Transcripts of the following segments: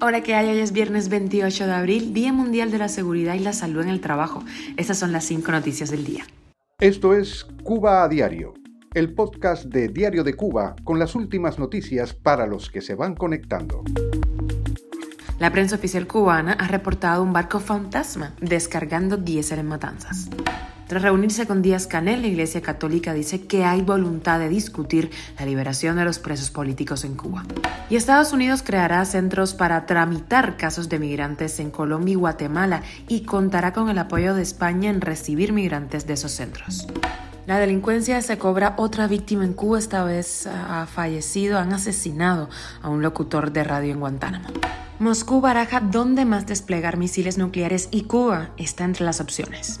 Hola, ¿qué hay? Hoy es viernes 28 de abril, Día Mundial de la Seguridad y la Salud en el Trabajo. Estas son las cinco noticias del día. Esto es Cuba a Diario, el podcast de Diario de Cuba con las últimas noticias para los que se van conectando. La prensa oficial cubana ha reportado un barco fantasma descargando diésel en matanzas. Tras reunirse con Díaz Canel, la Iglesia Católica dice que hay voluntad de discutir la liberación de los presos políticos en Cuba. Y Estados Unidos creará centros para tramitar casos de migrantes en Colombia y Guatemala y contará con el apoyo de España en recibir migrantes de esos centros. La delincuencia se cobra otra víctima en Cuba, esta vez ha fallecido, han asesinado a un locutor de radio en Guantánamo. Moscú baraja dónde más desplegar misiles nucleares y Cuba está entre las opciones.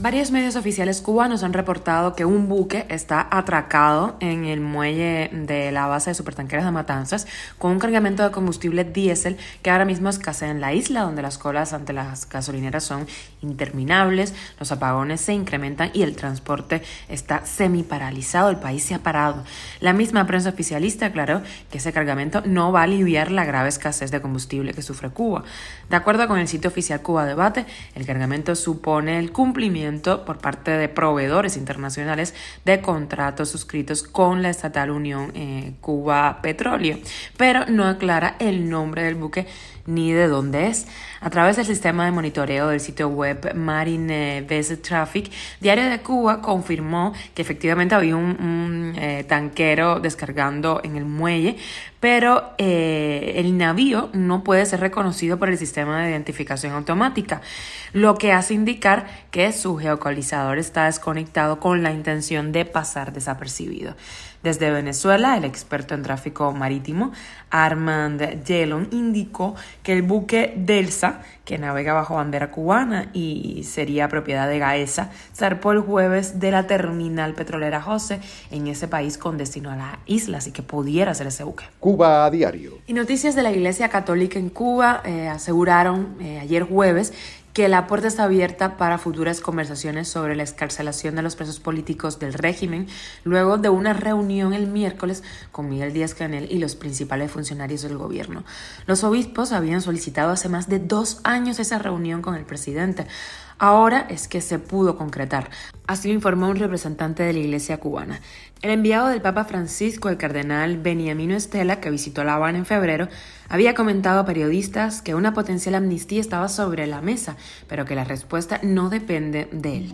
Varios medios oficiales cubanos han reportado que un buque está atracado en el muelle de la base de supertanqueros de Matanzas con un cargamento de combustible diésel que ahora mismo escasea en la isla, donde las colas ante las gasolineras son interminables, los apagones se incrementan y el transporte está semi paralizado. El país se ha parado. La misma prensa oficialista aclaró que ese cargamento no va a aliviar la grave escasez de combustible que sufre Cuba. De acuerdo con el sitio oficial Cuba Debate, el cargamento supone el cumplimiento por parte de proveedores internacionales de contratos suscritos con la estatal Unión eh, Cuba Petróleo, pero no aclara el nombre del buque ni de dónde es. A través del sistema de monitoreo del sitio web Marine Vessel Traffic, Diario de Cuba confirmó que efectivamente había un, eh, tanquero descargando en el muelle, pero eh, el navío no puede ser reconocido por el sistema de identificación automática, lo que hace indicar que su geocalizador está desconectado con la intención de pasar desapercibido. Desde Venezuela, el experto en tráfico marítimo Armand Yelon indicó que el buque Delsa, que navega bajo bandera cubana y sería propiedad de Gaesa, zarpó el jueves de la terminal petrolera José en ese país con destino a la isla, así que pudiera ser ese buque. Cuba a diario. Y noticias de la Iglesia Católica en Cuba eh, aseguraron eh, ayer jueves que la puerta está abierta para futuras conversaciones sobre la escarcelación de los presos políticos del régimen, luego de una reunión el miércoles con Miguel Díaz Canel y los principales funcionarios del gobierno. Los obispos habían solicitado hace más de dos años esa reunión con el presidente. Ahora es que se pudo concretar. Así lo informó un representante de la Iglesia cubana. El enviado del Papa Francisco, el cardenal Beniamino Estela, que visitó La Habana en febrero, había comentado a periodistas que una potencial amnistía estaba sobre la mesa, pero que la respuesta no depende de él.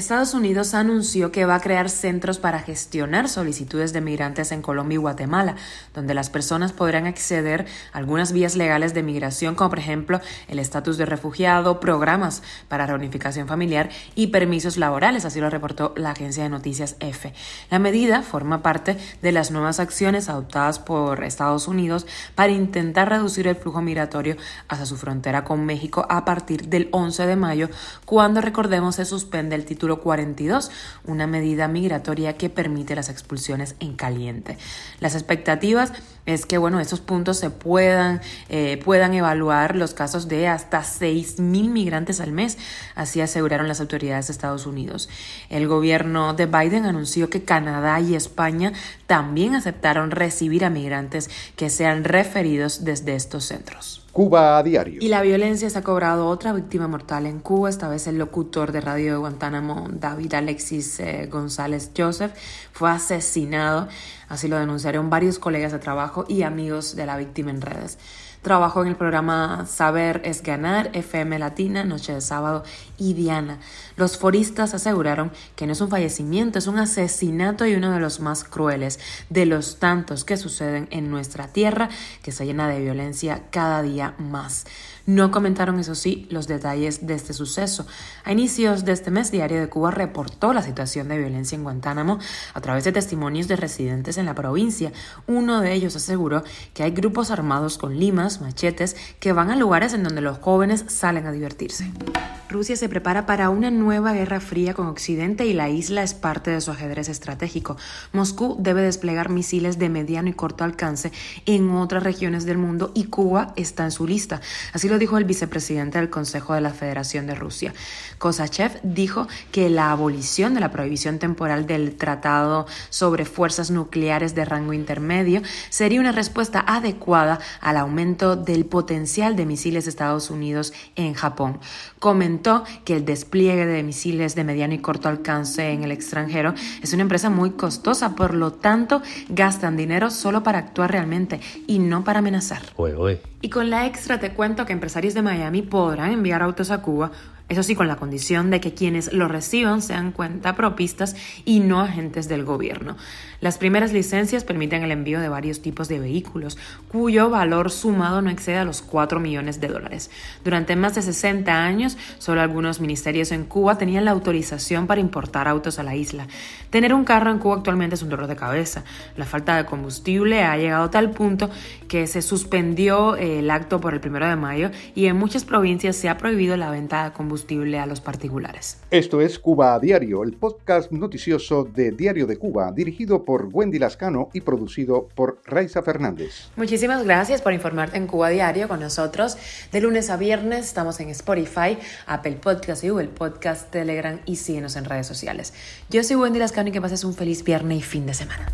Estados Unidos anunció que va a crear centros para gestionar solicitudes de migrantes en Colombia y Guatemala, donde las personas podrán acceder a algunas vías legales de migración, como por ejemplo el estatus de refugiado, programas para reunificación familiar y permisos laborales, así lo reportó la agencia de noticias EFE. La medida forma parte de las nuevas acciones adoptadas por Estados Unidos para intentar reducir el flujo migratorio hacia su frontera con México a partir del 11 de mayo, cuando recordemos se suspende el título título 42, una medida migratoria que permite las expulsiones en caliente. Las expectativas es que bueno, esos puntos se puedan, eh, puedan evaluar los casos de hasta 6.000 migrantes al mes, así aseguraron las autoridades de Estados Unidos. El gobierno de Biden anunció que Canadá y España también aceptaron recibir a migrantes que sean referidos desde estos centros. Cuba a diario. Y la violencia se ha cobrado otra víctima mortal en Cuba, esta vez el locutor de radio de Guantánamo, David Alexis eh, González Joseph, fue asesinado, así lo denunciaron varios colegas de trabajo y amigos de la víctima en redes. Trabajó en el programa Saber es Ganar, FM Latina, Noche de Sábado y Diana. Los foristas aseguraron que no es un fallecimiento, es un asesinato y uno de los más crueles de los tantos que suceden en nuestra tierra, que se llena de violencia cada día más. No comentaron, eso sí, los detalles de este suceso. A inicios de este mes, Diario de Cuba reportó la situación de violencia en Guantánamo a través de testimonios de residentes en la provincia. Uno de ellos aseguró que hay grupos armados con limas, machetes, que van a lugares en donde los jóvenes salen a divertirse. Rusia se prepara para una nueva guerra fría con Occidente y la isla es parte de su ajedrez estratégico. Moscú debe desplegar misiles de mediano y corto alcance en otras regiones del mundo y Cuba está en su lista. Así lo dijo el vicepresidente del Consejo de la Federación de Rusia. Kosachev dijo que la abolición de la prohibición temporal del Tratado sobre Fuerzas Nucleares de rango intermedio sería una respuesta adecuada al aumento del potencial de misiles de Estados Unidos en Japón. Comentó que el despliegue de misiles de mediano y corto alcance en el extranjero es una empresa muy costosa, por lo tanto gastan dinero solo para actuar realmente y no para amenazar. Y con la extra te cuento que empresarios de Miami podrán enviar autos a Cuba eso sí, con la condición de que quienes lo reciban sean cuentapropistas y no agentes del gobierno. Las primeras licencias permiten el envío de varios tipos de vehículos, cuyo valor sumado no excede a los 4 millones de dólares. Durante más de 60 años, solo algunos ministerios en Cuba tenían la autorización para importar autos a la isla. Tener un carro en Cuba actualmente es un dolor de cabeza. La falta de combustible ha llegado a tal punto que se suspendió el acto por el primero de mayo y en muchas provincias se ha prohibido la venta de combustible a los particulares. Esto es Cuba a Diario, el podcast noticioso de Diario de Cuba, dirigido por Wendy Lascano y producido por Raiza Fernández. Muchísimas gracias por informarte en Cuba a Diario con nosotros. De lunes a viernes estamos en Spotify, Apple Podcast y Google Podcast, Telegram y síguenos en redes sociales. Yo soy Wendy Lascano y que pases un feliz viernes y fin de semana.